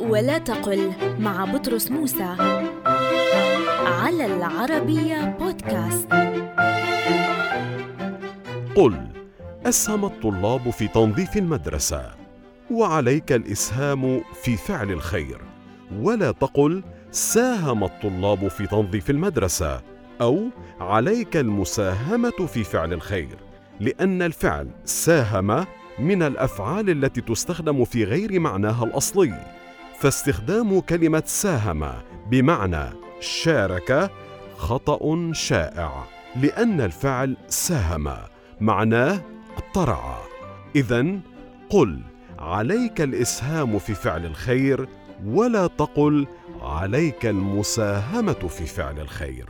ولا تقل مع بطرس موسى. على العربية بودكاست. قل أسهم الطلاب في تنظيف المدرسة وعليك الإسهام في فعل الخير. ولا تقل ساهم الطلاب في تنظيف المدرسة أو عليك المساهمة في فعل الخير. لأن الفعل ساهم من الأفعال التي تستخدم في غير معناها الأصلي. فاستخدام كلمة ساهم بمعنى شارك خطأ شائع لأن الفعل ساهم معناه اقترع. اذا قل عليك الإسهام في فعل الخير ولا تقل عليك المساهمة في فعل الخير.